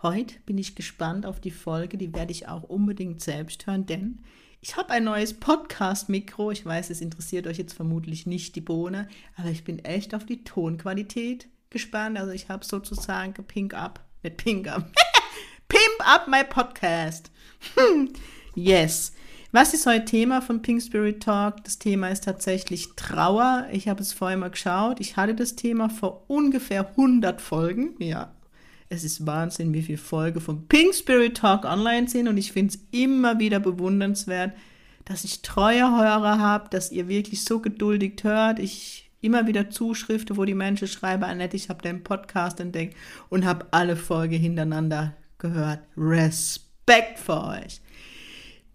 Heute bin ich gespannt auf die Folge, die werde ich auch unbedingt selbst hören, denn ich habe ein neues Podcast-Mikro. Ich weiß, es interessiert euch jetzt vermutlich nicht die Bohne, aber ich bin echt auf die Tonqualität gespannt. Also ich habe sozusagen Pink Up, mit Pink Up, Pimp Up my Podcast. yes. Was ist heute Thema von Pink Spirit Talk? Das Thema ist tatsächlich Trauer. Ich habe es vorher mal geschaut. Ich hatte das Thema vor ungefähr 100 Folgen. Ja, es ist Wahnsinn, wie viele Folgen vom Pink Spirit Talk online sind und ich finde es immer wieder bewundernswert, dass ich treue Hörer habe, dass ihr wirklich so geduldig hört. Ich immer wieder Zuschriften, wo die Menschen schreiben, Annette, ich habe deinen Podcast entdeckt und habe alle Folgen hintereinander gehört. Respekt für euch.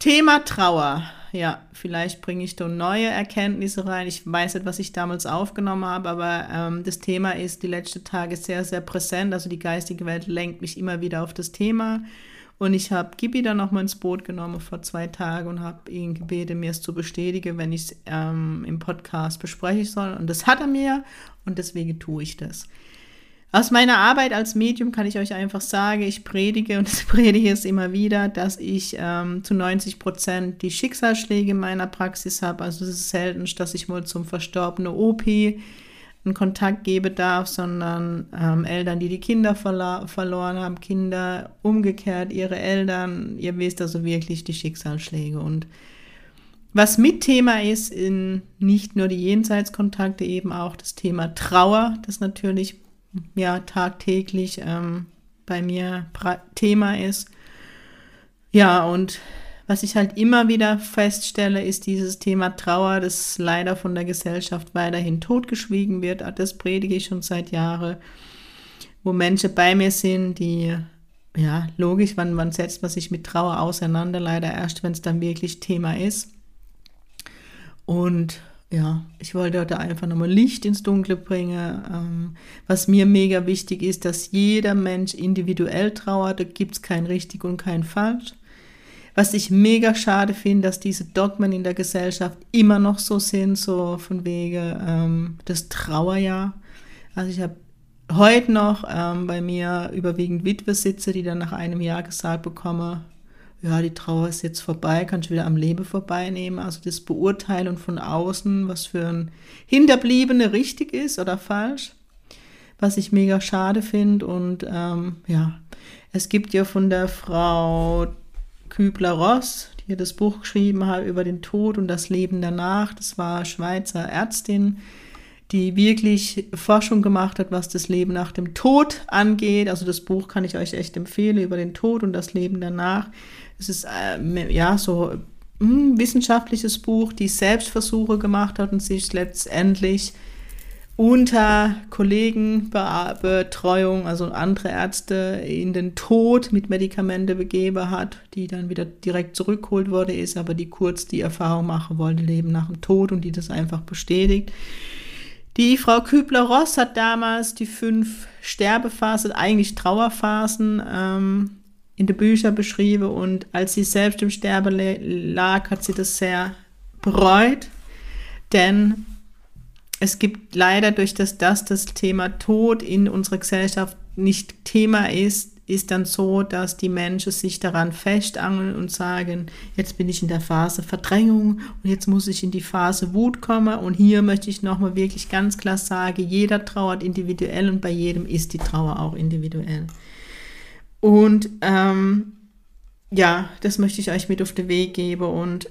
Thema Trauer. Ja, vielleicht bringe ich da neue Erkenntnisse rein. Ich weiß nicht, was ich damals aufgenommen habe, aber ähm, das Thema ist die letzten Tage sehr, sehr präsent. Also die geistige Welt lenkt mich immer wieder auf das Thema. Und ich habe Gibi dann nochmal ins Boot genommen vor zwei Tagen und habe ihn gebeten, mir es zu bestätigen, wenn ich es ähm, im Podcast besprechen soll. Und das hat er mir und deswegen tue ich das. Aus meiner Arbeit als Medium kann ich euch einfach sagen, ich predige und predige es immer wieder, dass ich ähm, zu 90 Prozent die Schicksalsschläge in meiner Praxis habe. Also es ist selten, dass ich mal zum verstorbenen OP einen Kontakt geben darf, sondern ähm, Eltern, die die Kinder verloren haben, Kinder umgekehrt, ihre Eltern. Ihr wisst also wirklich die Schicksalsschläge und was mit Thema ist, in nicht nur die Jenseitskontakte, eben auch das Thema Trauer, das natürlich ja tagtäglich ähm, bei mir Thema ist. Ja, und was ich halt immer wieder feststelle, ist dieses Thema Trauer, das leider von der Gesellschaft weiterhin totgeschwiegen wird. Ah, das predige ich schon seit Jahren, wo Menschen bei mir sind, die, ja, logisch, wann, wann setzt man sich mit Trauer auseinander? Leider erst, wenn es dann wirklich Thema ist. Und ja, ich wollte da einfach nochmal Licht ins Dunkle bringen. Ähm, was mir mega wichtig ist, dass jeder Mensch individuell trauert, da gibt es kein richtig und kein falsch. Was ich mega schade finde, dass diese Dogmen in der Gesellschaft immer noch so sind, so von wegen ähm, das Trauerjahr. Also ich habe heute noch ähm, bei mir überwiegend Witwe sitze, die dann nach einem Jahr gesagt bekommen, ja, die Trauer ist jetzt vorbei, kannst wieder am Leben vorbeinehmen. Also das Beurteilen von außen, was für ein Hinterbliebene richtig ist oder falsch, was ich mega schade finde. Und ähm, ja, es gibt ja von der Frau Kübler-Ross, die das Buch geschrieben hat über den Tod und das Leben danach. Das war Schweizer Ärztin, die wirklich Forschung gemacht hat, was das Leben nach dem Tod angeht. Also das Buch kann ich euch echt empfehlen über den Tod und das Leben danach. Es ist äh, ja so ein hm, wissenschaftliches Buch, die Selbstversuche gemacht hat und sich letztendlich unter Kollegenbetreuung, also andere Ärzte, in den Tod mit Medikamente begeben hat, die dann wieder direkt zurückgeholt wurde, ist, aber die kurz die Erfahrung machen wollte, Leben nach dem Tod und die das einfach bestätigt. Die Frau Kübler-Ross hat damals die fünf Sterbephasen, eigentlich Trauerphasen, ähm, in den Büchern beschrieben und als sie selbst im Sterben lag, hat sie das sehr bereut, denn es gibt leider durch das, dass das Thema Tod in unserer Gesellschaft nicht Thema ist, ist dann so, dass die Menschen sich daran festangeln und sagen, jetzt bin ich in der Phase Verdrängung und jetzt muss ich in die Phase Wut kommen. Und hier möchte ich nochmal wirklich ganz klar sagen, jeder trauert individuell und bei jedem ist die Trauer auch individuell. Und ähm, ja, das möchte ich euch mit auf den Weg geben. Und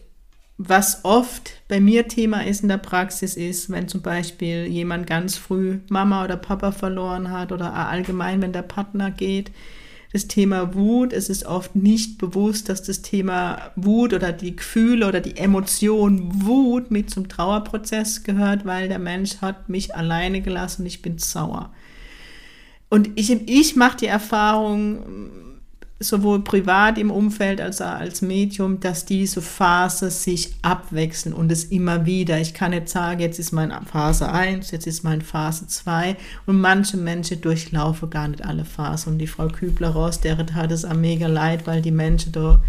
was oft bei mir Thema ist in der Praxis ist, wenn zum Beispiel jemand ganz früh Mama oder Papa verloren hat oder allgemein, wenn der Partner geht, das Thema Wut, es ist oft nicht bewusst, dass das Thema Wut oder die Gefühle oder die Emotion Wut mit zum Trauerprozess gehört, weil der Mensch hat mich alleine gelassen und ich bin sauer. Und ich, ich mache die Erfahrung, sowohl privat im Umfeld als auch als Medium, dass diese Phase sich abwechseln und es immer wieder. Ich kann nicht sagen, jetzt ist meine Phase 1, jetzt ist meine Phase 2 und manche Menschen durchlaufen gar nicht alle Phasen. Und die Frau Kübler-Ross, der hat es auch mega leid, weil die Menschen da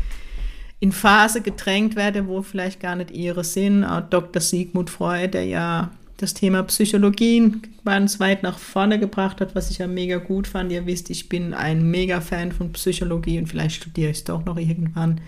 in Phase gedrängt werden, wo vielleicht gar nicht ihre sind. Auch Dr. Sigmund Freud, der ja das Thema Psychologie ganz weit nach vorne gebracht hat, was ich ja mega gut fand. Ihr wisst, ich bin ein mega Fan von Psychologie und vielleicht studiere ich es doch noch irgendwann.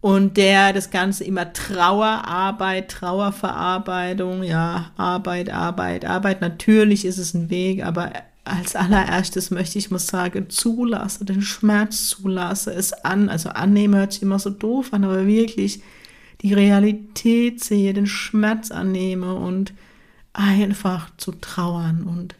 Und der das Ganze immer Trauerarbeit, Trauerverarbeitung, ja, Arbeit, Arbeit, Arbeit. Natürlich ist es ein Weg, aber als allererstes möchte ich mal sagen, zulasse, den Schmerz zulasse, es an, also annehmen hört sich immer so doof an, aber wirklich die Realität sehe, den Schmerz annehme und einfach zu trauern und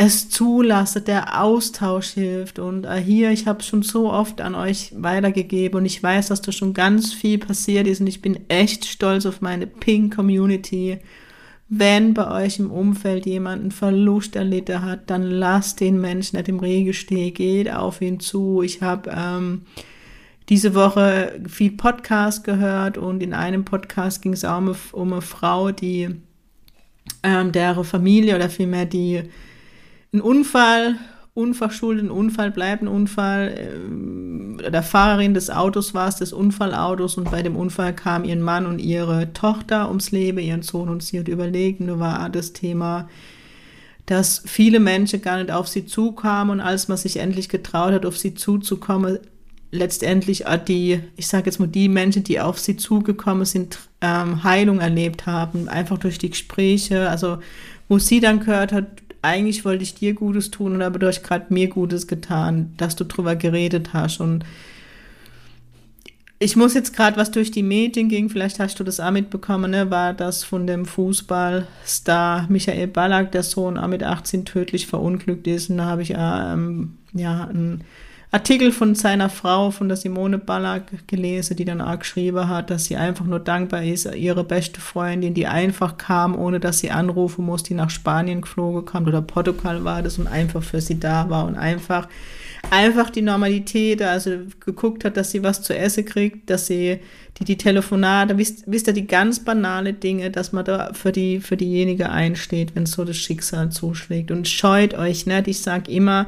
es zulasse, der Austausch hilft. Und äh, hier, ich habe schon so oft an euch weitergegeben und ich weiß, dass da schon ganz viel passiert ist und ich bin echt stolz auf meine Pink Community. Wenn bei euch im Umfeld jemand einen Verlust erlitten hat, dann lasst den Menschen nicht im Regen stehen, geht auf ihn zu. Ich habe ähm, diese Woche viel Podcast gehört und in einem Podcast ging es auch um, um eine Frau, die ähm, deren Familie oder vielmehr die einen Unfall, unverschuldeten Unfall, bleibt ein Unfall, äh, der Fahrerin des Autos war es, des Unfallautos und bei dem Unfall kam ihr Mann und ihre Tochter ums Leben, ihren Sohn und sie hat überlegt, nur war das Thema, dass viele Menschen gar nicht auf sie zukamen und als man sich endlich getraut hat, auf sie zuzukommen, letztendlich die, ich sage jetzt mal, die Menschen, die auf sie zugekommen sind, ähm, Heilung erlebt haben, einfach durch die Gespräche, also wo sie dann gehört hat, eigentlich wollte ich dir Gutes tun und aber du hast gerade mir Gutes getan, dass du drüber geredet hast und ich muss jetzt gerade was durch die Medien ging, vielleicht hast du das auch mitbekommen, ne, war das von dem Fußballstar Michael Ballack, der Sohn auch mit 18 tödlich verunglückt ist. Und da habe ich ähm, ja ein Artikel von seiner Frau, von der Simone Ballack gelesen, die dann auch geschrieben hat, dass sie einfach nur dankbar ist, ihre beste Freundin, die einfach kam, ohne dass sie anrufen muss, die nach Spanien geflogen kam oder Portugal war das und einfach für sie da war und einfach einfach die Normalität, also geguckt hat, dass sie was zu essen kriegt, dass sie die, die Telefonate, wisst, wisst ihr, die ganz banale Dinge, dass man da für die, für diejenige einsteht, wenn so das Schicksal zuschlägt. Und scheut euch nicht. Ich sage immer,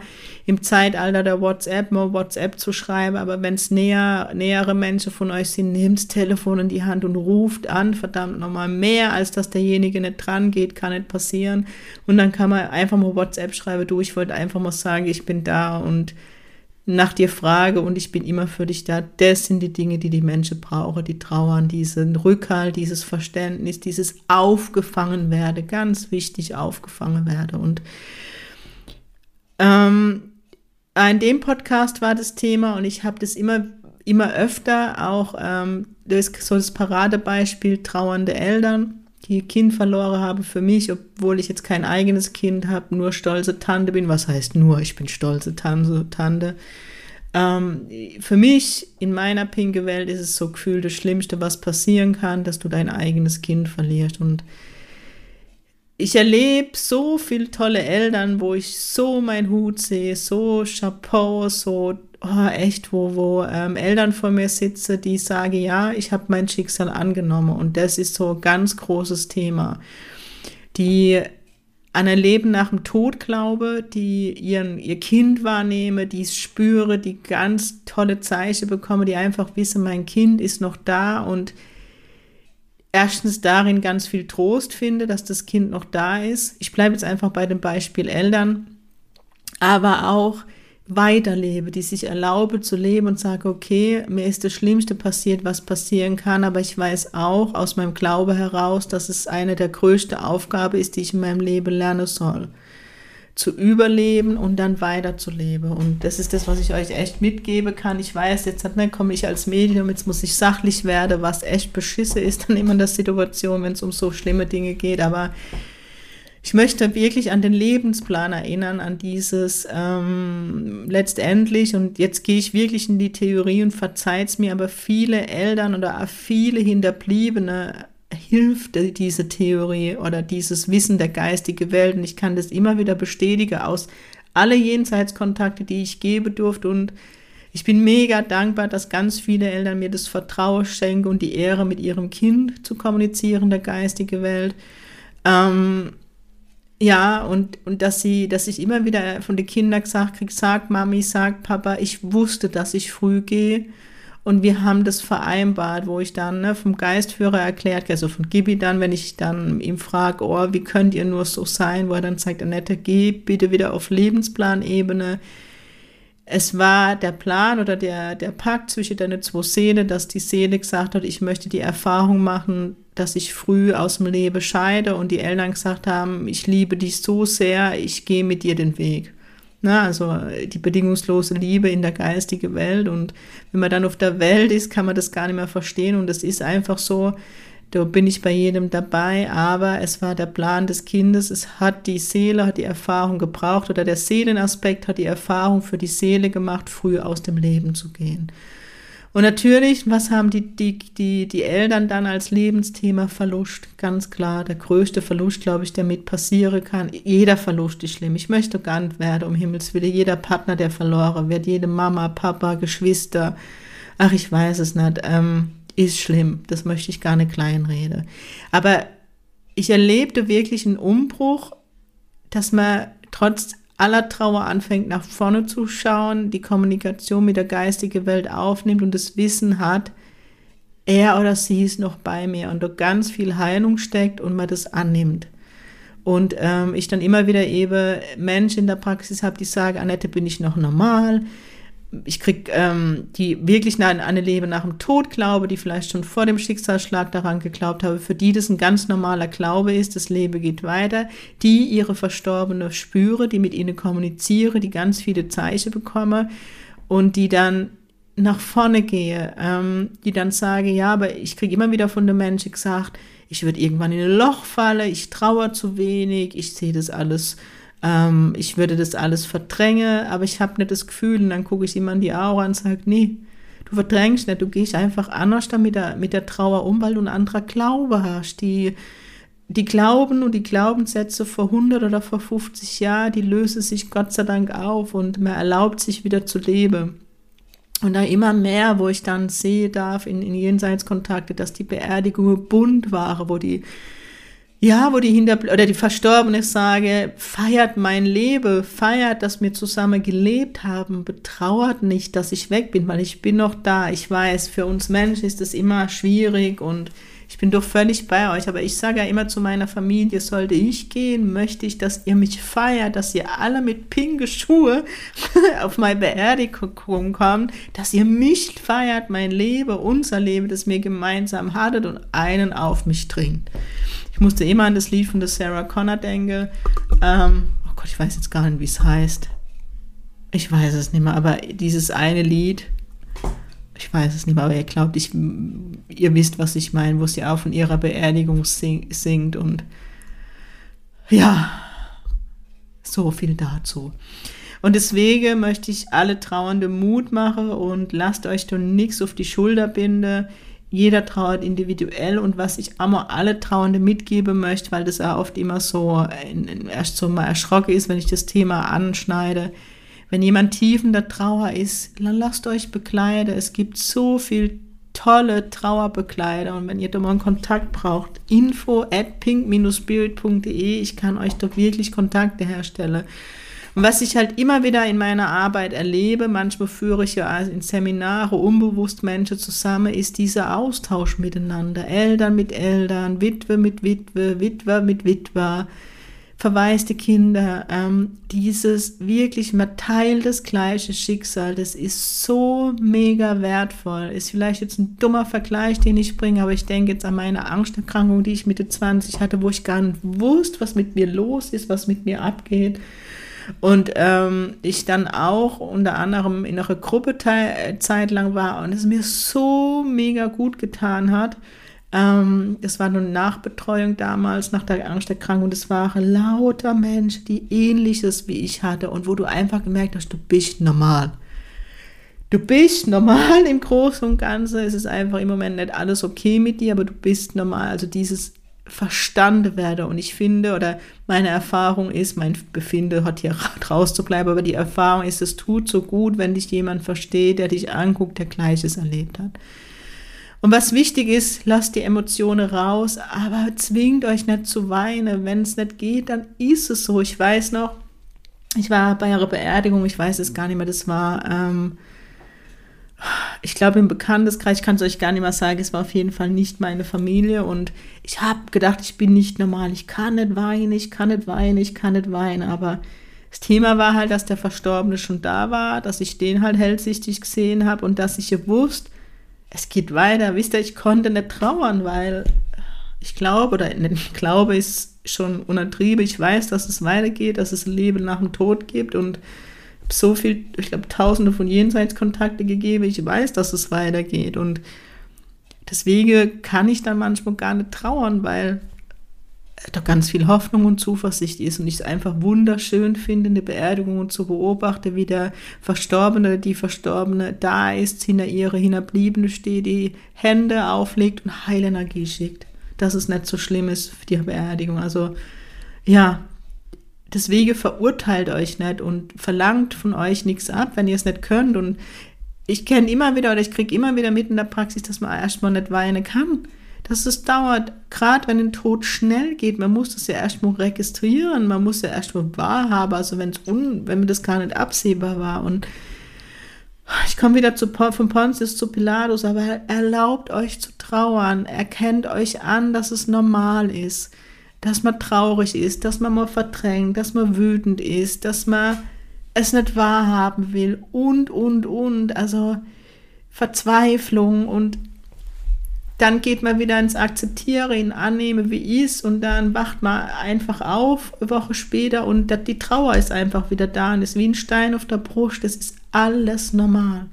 im Zeitalter der WhatsApp mal WhatsApp zu schreiben, aber wenn es näher, nähere Menschen von euch sind, nehmt das Telefon in die Hand und ruft an, verdammt nochmal mehr, als dass derjenige nicht dran geht, kann nicht passieren. Und dann kann man einfach mal WhatsApp schreiben, du, ich wollte einfach mal sagen, ich bin da und nach dir frage und ich bin immer für dich da. Das sind die Dinge, die die Menschen brauchen, die trauern, diesen Rückhalt, dieses Verständnis, dieses aufgefangen werde, ganz wichtig aufgefangen werde. Und ähm, in dem Podcast war das Thema und ich habe das immer, immer öfter auch, ähm, das so das Paradebeispiel trauernde Eltern die Kind verloren habe für mich, obwohl ich jetzt kein eigenes Kind habe, nur stolze Tante bin. Was heißt nur? Ich bin stolze Tante. Tante. Ähm, für mich in meiner pinke Welt ist es so gefühlt das Schlimmste, was passieren kann, dass du dein eigenes Kind verlierst. Und ich erlebe so viele tolle Eltern, wo ich so meinen Hut sehe, so Chapeau, so oh, echt, wo, wo ähm, Eltern vor mir sitzen, die sagen, ja, ich habe mein Schicksal angenommen. Und das ist so ein ganz großes Thema. Die an ein Leben nach dem Tod glaube, die ihren, ihr Kind wahrnehme, die es spüre, die ganz tolle Zeichen bekomme, die einfach wissen, mein Kind ist noch da und erstens darin ganz viel Trost finde, dass das Kind noch da ist. Ich bleibe jetzt einfach bei dem Beispiel Eltern, aber auch weiterlebe, die sich erlaube zu leben und sage, okay, mir ist das Schlimmste passiert, was passieren kann, aber ich weiß auch aus meinem Glaube heraus, dass es eine der größten Aufgaben ist, die ich in meinem Leben lernen soll. Zu überleben und dann weiterzuleben. Und das ist das, was ich euch echt mitgeben kann. Ich weiß, jetzt ne, komme ich als Medium, jetzt muss ich sachlich werden, was echt beschisse ist dann immer in der Situation, wenn es um so schlimme Dinge geht, aber ich möchte wirklich an den Lebensplan erinnern, an dieses ähm, letztendlich, und jetzt gehe ich wirklich in die Theorie und verzeiht es mir, aber viele Eltern oder viele Hinterbliebene hilft diese Theorie oder dieses Wissen der geistigen Welt. Und ich kann das immer wieder bestätigen aus alle Jenseitskontakte, die ich gebe durfte und ich bin mega dankbar, dass ganz viele Eltern mir das Vertrauen schenken und die Ehre, mit ihrem Kind zu kommunizieren, der geistige Welt. Ähm, ja, und, und dass sie, dass ich immer wieder von den Kindern gesagt kriege, sag Mami, sag Papa, ich wusste, dass ich früh gehe. Und wir haben das vereinbart, wo ich dann ne, vom Geistführer erklärt, also von Gibi dann, wenn ich dann ihm frage, oh, wie könnt ihr nur so sein, wo er dann sagt, Annette, geh bitte wieder auf Lebensplanebene es war der Plan oder der, der Pakt zwischen deine zwei Seelen, dass die Seele gesagt hat, ich möchte die Erfahrung machen, dass ich früh aus dem Leben scheide und die Eltern gesagt haben, ich liebe dich so sehr, ich gehe mit dir den Weg. Na, also die bedingungslose Liebe in der geistigen Welt. Und wenn man dann auf der Welt ist, kann man das gar nicht mehr verstehen. Und es ist einfach so, da bin ich bei jedem dabei, aber es war der Plan des Kindes, es hat die Seele, hat die Erfahrung gebraucht oder der Seelenaspekt hat die Erfahrung für die Seele gemacht, früh aus dem Leben zu gehen. Und natürlich, was haben die, die, die, die Eltern dann als Lebensthema Verlust? Ganz klar, der größte Verlust, glaube ich, der mit passieren kann. Jeder Verlust ist schlimm. Ich möchte gar nicht werden, um Himmels Willen. Jeder Partner, der verloren wird, jede Mama, Papa, Geschwister, ach, ich weiß es nicht. Ähm, ist schlimm. Das möchte ich gar nicht kleinreden. Aber ich erlebte wirklich einen Umbruch, dass man trotz aller Trauer anfängt, nach vorne zu schauen, die Kommunikation mit der geistigen Welt aufnimmt und das Wissen hat, er oder sie ist noch bei mir und da ganz viel Heilung steckt und man das annimmt. Und ähm, ich dann immer wieder eben Menschen in der Praxis habe, die sagen, Annette, bin ich noch normal? Ich krieg ähm, die wirklich an eine Leben nach dem Tod glaube, die vielleicht schon vor dem Schicksalsschlag daran geglaubt habe, für die das ein ganz normaler Glaube ist, das Leben geht weiter, die ihre Verstorbene spüre, die mit ihnen kommuniziere, die ganz viele Zeichen bekomme und die dann nach vorne gehe, ähm, die dann sage, ja, aber ich kriege immer wieder von den Menschen gesagt, ich würde irgendwann in ein Loch fallen, ich traue zu wenig, ich sehe das alles ähm, ich würde das alles verdrängen, aber ich habe nicht das Gefühl, und dann gucke ich ihm an die Aura und sage, nee, du verdrängst nicht, du gehst einfach anders damit der, mit der Trauer um, weil du ein anderer Glaube hast. Die, die Glauben und die Glaubenssätze vor 100 oder vor 50 Jahren, die lösen sich Gott sei Dank auf und man erlaubt sich wieder zu leben. Und da immer mehr, wo ich dann sehe darf in, in Jenseitskontakte, dass die Beerdigungen bunt waren, wo die ja, wo die hinter oder die Verstorbene sage, feiert mein Leben, feiert, dass wir zusammen gelebt haben, betrauert nicht, dass ich weg bin, weil ich bin noch da. Ich weiß, für uns Menschen ist es immer schwierig und ich bin doch völlig bei euch, aber ich sage ja immer zu meiner Familie, sollte ich gehen, möchte ich, dass ihr mich feiert, dass ihr alle mit pinke Schuhe auf meine Beerdigung kommt, dass ihr mich feiert, mein Leben, unser Leben, das wir gemeinsam hattet und einen auf mich trinkt. Ich musste immer an das Lied von der Sarah Connor denken. Ähm, oh Gott, ich weiß jetzt gar nicht, wie es heißt. Ich weiß es nicht mehr, aber dieses eine Lied, ich weiß es nicht mehr, aber ihr glaubt, ich, ihr wisst, was ich meine, wo sie auch von ihrer Beerdigung sing, singt und ja, so viel dazu. Und deswegen möchte ich alle Trauernde Mut machen und lasst euch doch nichts auf die Schulter binden jeder trauert individuell und was ich immer alle Trauernde mitgeben möchte, weil das auch oft immer so erst so mal erschrocken ist, wenn ich das Thema anschneide. Wenn jemand tief in der Trauer ist, dann lasst euch bekleiden. Es gibt so viel tolle Trauerbekleider und wenn ihr da mal einen Kontakt braucht, info at pink-spirit.de, ich kann euch doch wirklich Kontakte herstellen. Und was ich halt immer wieder in meiner Arbeit erlebe, manchmal führe ich ja in Seminare unbewusst Menschen zusammen, ist dieser Austausch miteinander. Eltern mit Eltern, Witwe mit Witwe, Witwer mit Witwer, verwaiste Kinder. Ähm, dieses wirklich, man teilt das gleiche Schicksal. Das ist so mega wertvoll. Ist vielleicht jetzt ein dummer Vergleich, den ich bringe, aber ich denke jetzt an meine Angsterkrankung, die ich Mitte 20 hatte, wo ich gar nicht wusste, was mit mir los ist, was mit mir abgeht. Und ähm, ich dann auch unter anderem in einer Gruppe Zeit lang war und es mir so mega gut getan hat. Ähm, war eine Nachbetreuung damals nach der Angsterkrankung. und es waren lauter Menschen, die ähnliches wie ich hatte und wo du einfach gemerkt hast, du bist normal. Du bist normal im Großen und Ganzen. Es ist einfach im Moment nicht alles okay mit dir, aber du bist normal. Also dieses verstanden werde. Und ich finde, oder meine Erfahrung ist, mein Befinde hat hier rauszubleiben, aber die Erfahrung ist, es tut so gut, wenn dich jemand versteht, der dich anguckt, der Gleiches erlebt hat. Und was wichtig ist, lasst die Emotionen raus, aber zwingt euch nicht zu weinen. Wenn es nicht geht, dann ist es so. Ich weiß noch, ich war bei ihrer Beerdigung, ich weiß es gar nicht mehr, das war, ähm, ich glaube im Bekannteskreis, ich kann es euch gar nicht mehr sagen, es war auf jeden Fall nicht meine Familie. Und ich habe gedacht, ich bin nicht normal, ich kann nicht weinen, ich kann nicht weinen, ich kann nicht weinen, aber das Thema war halt, dass der Verstorbene schon da war, dass ich den halt hellsichtig gesehen habe und dass ich gewusst, es geht weiter. Wisst ihr, ich konnte nicht trauern, weil ich glaube, oder nicht glaube ist schon untertrieben, ich weiß, dass es weitergeht, dass es ein Leben nach dem Tod gibt. Und so viel, ich glaube, tausende von Jenseitskontakte gegeben, ich weiß, dass es weitergeht und deswegen kann ich dann manchmal gar nicht trauern, weil da ganz viel Hoffnung und Zuversicht ist und ich es einfach wunderschön finde, eine Beerdigung zu beobachten, wie der Verstorbene oder die Verstorbene da ist, hinter ihre Hinterbliebene steht, die Hände auflegt und Heilenergie schickt. Dass es nicht so schlimm ist für die Beerdigung. Also ja, deswegen verurteilt euch nicht und verlangt von euch nichts ab, wenn ihr es nicht könnt. Und ich kenne immer wieder oder ich kriege immer wieder mit in der Praxis, dass man erstmal nicht weinen kann dass es dauert, gerade wenn ein Tod schnell geht, man muss das ja erstmal registrieren, man muss ja erstmal wahrhaben, also wenn's un, wenn das gar nicht absehbar war. Und ich komme wieder zu, von Pontius zu Pilatus, aber erlaubt euch zu trauern, erkennt euch an, dass es normal ist, dass man traurig ist, dass man mal verdrängt, dass man wütend ist, dass man es nicht wahrhaben will und, und, und, also Verzweiflung und dann geht man wieder ins Akzeptieren, in Annehme, wie ist und dann wacht man einfach auf, eine Woche später und die Trauer ist einfach wieder da und ist wie ein Stein auf der Brust, das ist alles normal.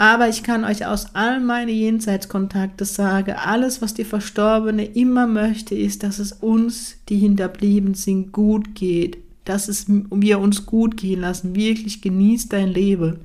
Aber ich kann euch aus all meinen Jenseitskontakten sagen, alles, was die Verstorbene immer möchte, ist, dass es uns, die hinterblieben sind, gut geht. Dass es wir uns gut gehen lassen. Wirklich genießt dein Leben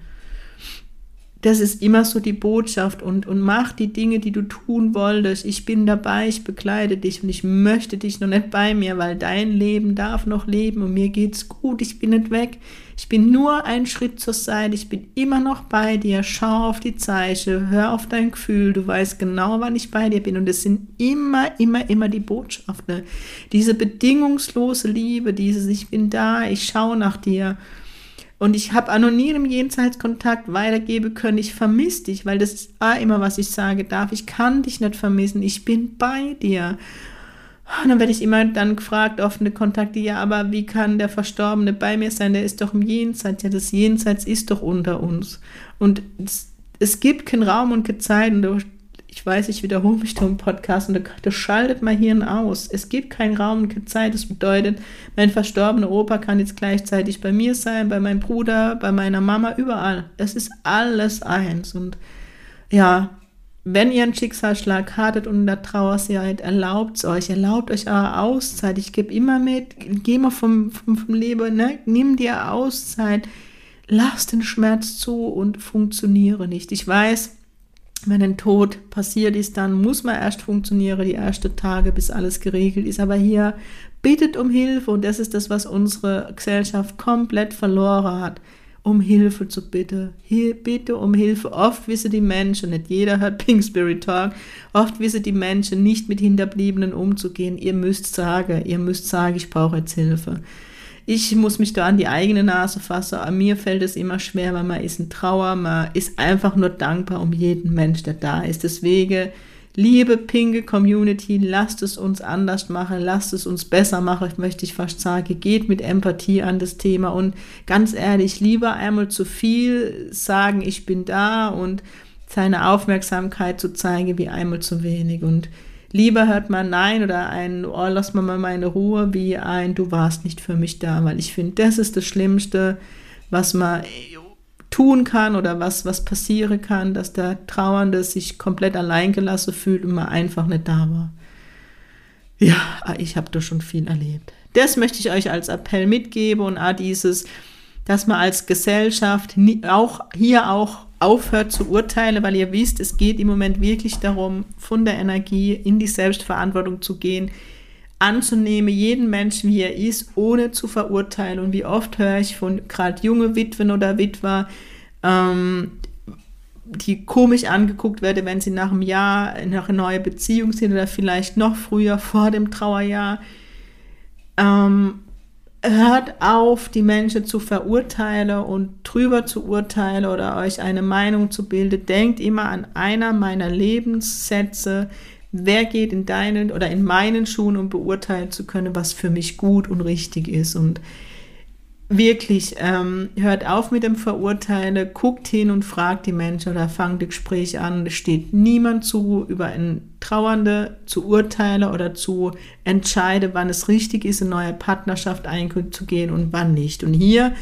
das ist immer so die Botschaft und, und mach die Dinge, die du tun wolltest. Ich bin dabei, ich begleite dich und ich möchte dich noch nicht bei mir, weil dein Leben darf noch leben und mir geht's gut. Ich bin nicht weg. Ich bin nur einen Schritt zur Seite. Ich bin immer noch bei dir. Schau auf die Zeichen, hör auf dein Gefühl. Du weißt genau, wann ich bei dir bin. Und es sind immer, immer, immer die Botschaften. Diese bedingungslose Liebe, dieses Ich bin da, ich schaue nach dir. Und ich habe anonym Jenseitskontakt weitergeben können. Ich vermisse dich, weil das ist immer, was ich sage darf. Ich kann dich nicht vermissen. Ich bin bei dir. Und dann werde ich immer dann gefragt, offene Kontakte, ja, aber wie kann der Verstorbene bei mir sein? Der ist doch im Jenseits. Ja, das Jenseits ist doch unter uns. Und es, es gibt keinen Raum und keine Zeit. Und ich weiß, ich wiederhole mich da im Podcast und das schaltet mein Hirn aus. Es gibt keinen Raum und keine Zeit. Das bedeutet, mein verstorbener Opa kann jetzt gleichzeitig bei mir sein, bei meinem Bruder, bei meiner Mama, überall. Es ist alles eins. Und ja, wenn ihr einen Schicksalsschlag hattet und in der Trauer seid, erlaubt es euch, erlaubt euch eure Auszeit. Ich gebe immer mit, geh mal vom, vom, vom Leben, ne? nimm dir Auszeit, lass den Schmerz zu und funktioniere nicht. Ich weiß, wenn ein Tod passiert ist, dann muss man erst funktionieren, die ersten Tage, bis alles geregelt ist. Aber hier bittet um Hilfe und das ist das, was unsere Gesellschaft komplett verloren hat. Um Hilfe zu bitten. Hier, bitte um Hilfe. Oft wissen die Menschen, nicht jeder hört Pink Spirit Talk, oft wissen die Menschen nicht mit Hinterbliebenen umzugehen. Ihr müsst sagen, ihr müsst sagen, ich brauche jetzt Hilfe. Ich muss mich da an die eigene Nase fassen. An mir fällt es immer schwer, weil man ist in Trauer, man ist einfach nur dankbar um jeden Mensch, der da ist. Deswegen, liebe pinke Community, lasst es uns anders machen, lasst es uns besser machen, möchte ich fast sagen. Geht mit Empathie an das Thema und ganz ehrlich, lieber einmal zu viel sagen, ich bin da und seine Aufmerksamkeit zu zeigen, wie einmal zu wenig. Und Lieber hört man Nein oder ein, oh, lass mal meine Ruhe, wie ein, du warst nicht für mich da, weil ich finde, das ist das Schlimmste, was man tun kann oder was, was passieren kann, dass der Trauernde sich komplett alleingelassen fühlt und man einfach nicht da war. Ja, ich habe da schon viel erlebt. Das möchte ich euch als Appell mitgeben und auch dieses, dass man als Gesellschaft auch hier auch aufhört zu urteilen, weil ihr wisst, es geht im Moment wirklich darum, von der Energie in die Selbstverantwortung zu gehen, anzunehmen, jeden Menschen, wie er ist, ohne zu verurteilen. Und wie oft höre ich von gerade junge Witwen oder Witwer, ähm, die komisch angeguckt werden, wenn sie nach einem Jahr nach einer neuen Beziehung sind oder vielleicht noch früher vor dem Trauerjahr. Ähm, hört auf, die Menschen zu verurteilen und drüber zu urteilen oder euch eine Meinung zu bilden. Denkt immer an einer meiner Lebenssätze. Wer geht in deinen oder in meinen Schuhen, um beurteilen zu können, was für mich gut und richtig ist? Und wirklich, ähm, hört auf mit dem Verurteilen, guckt hin und fragt die Menschen oder fangt das Gespräch an. Es steht niemand zu, über einen Trauernde zu urteilen oder zu entscheiden, wann es richtig ist, in neue Partnerschaft einzugehen und wann nicht. Und hier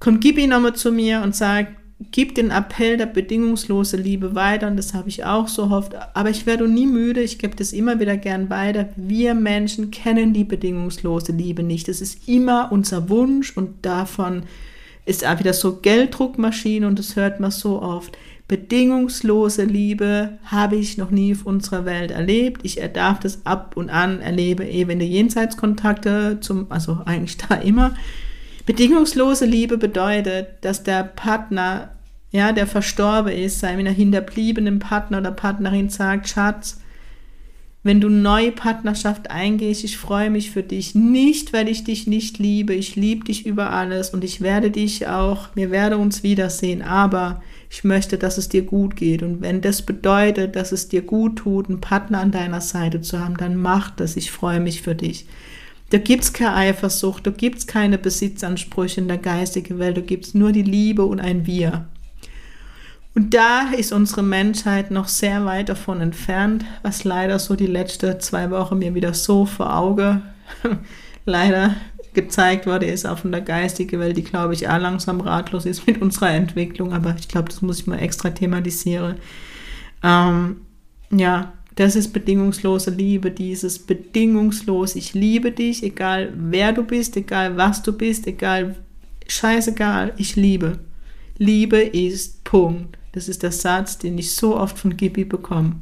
kommt Gibi nochmal zu mir und sagt, gib den Appell der bedingungslose Liebe weiter und das habe ich auch so oft. Aber ich werde nie müde, ich gebe das immer wieder gern weiter. Wir Menschen kennen die bedingungslose Liebe nicht. Das ist immer unser Wunsch und davon ist auch wieder so Gelddruckmaschine und das hört man so oft. Bedingungslose Liebe habe ich noch nie auf unserer Welt erlebt. Ich darf das ab und an erleben, eh, wenn du Jenseitskontakte zum, also eigentlich da immer, Bedingungslose Liebe bedeutet, dass der Partner, ja, der verstorben ist, seinem hinterbliebenen Partner oder Partnerin sagt, Schatz, wenn du neue Partnerschaft eingehst, ich freue mich für dich. Nicht, weil ich dich nicht liebe. Ich liebe dich über alles und ich werde dich auch, wir werden uns wiedersehen, aber ich möchte, dass es dir gut geht. Und wenn das bedeutet, dass es dir gut tut, einen Partner an deiner Seite zu haben, dann mach das. Ich freue mich für dich. Da gibt es keine Eifersucht, da gibt es keine Besitzansprüche in der geistigen Welt, da gibt es nur die Liebe und ein Wir. Und da ist unsere Menschheit noch sehr weit davon entfernt, was leider so die letzten zwei Wochen mir wieder so vor Auge leider gezeigt wurde, ist auch von der geistigen Welt, die glaube ich auch langsam ratlos ist mit unserer Entwicklung, aber ich glaube, das muss ich mal extra thematisieren. Ähm, ja, das ist bedingungslose Liebe, dieses bedingungslos, ich liebe dich, egal wer du bist, egal was du bist, egal, scheißegal, ich liebe. Liebe ist Punkt. Das ist der Satz, den ich so oft von Gibi bekomme.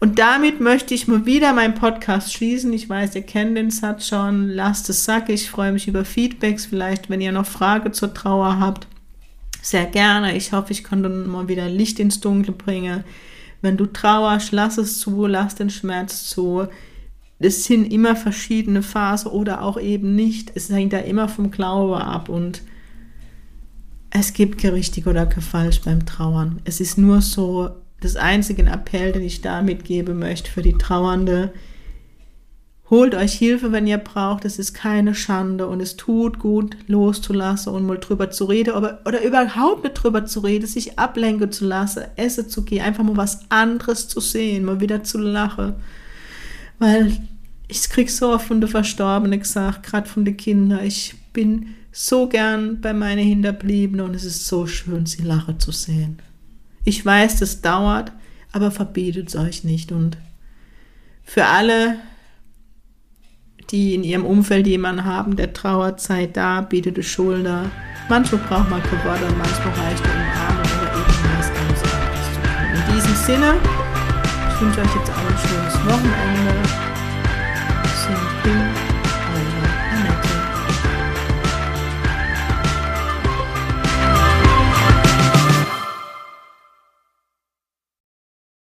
Und damit möchte ich mal wieder meinen Podcast schließen. Ich weiß, ihr kennt den Satz schon. Lasst es sacken. Ich freue mich über Feedbacks. Vielleicht, wenn ihr noch Fragen zur Trauer habt, sehr gerne. Ich hoffe, ich konnte mal wieder Licht ins Dunkle bringen. Wenn du trauerst, lass es zu, lass den Schmerz zu. Es sind immer verschiedene Phasen oder auch eben nicht. Es hängt da immer vom Glaube ab und es gibt kein richtig oder kein falsch beim Trauern. Es ist nur so, das einzige Appell, den ich da mitgeben möchte für die Trauernde, Holt euch Hilfe, wenn ihr braucht. Es ist keine Schande und es tut gut, loszulassen und mal drüber zu reden oder, oder überhaupt nicht drüber zu reden, sich ablenken zu lassen, essen zu gehen, einfach mal was anderes zu sehen, mal wieder zu lachen. Weil ich krieg so oft von den Verstorbenen gesagt, gerade von den Kindern, ich bin so gern bei meinen Hinterbliebenen und es ist so schön, sie lachen zu sehen. Ich weiß, das dauert, aber verbietet es euch nicht und für alle, die in ihrem Umfeld jemanden haben, der trauert, seid da, bietet die Schulter. Manchmal braucht man und manchmal reicht ein Arm oder irgendwas ganz anderes. In diesem Sinne, ich wünsche euch jetzt auch ein schönes Wochenende. Sind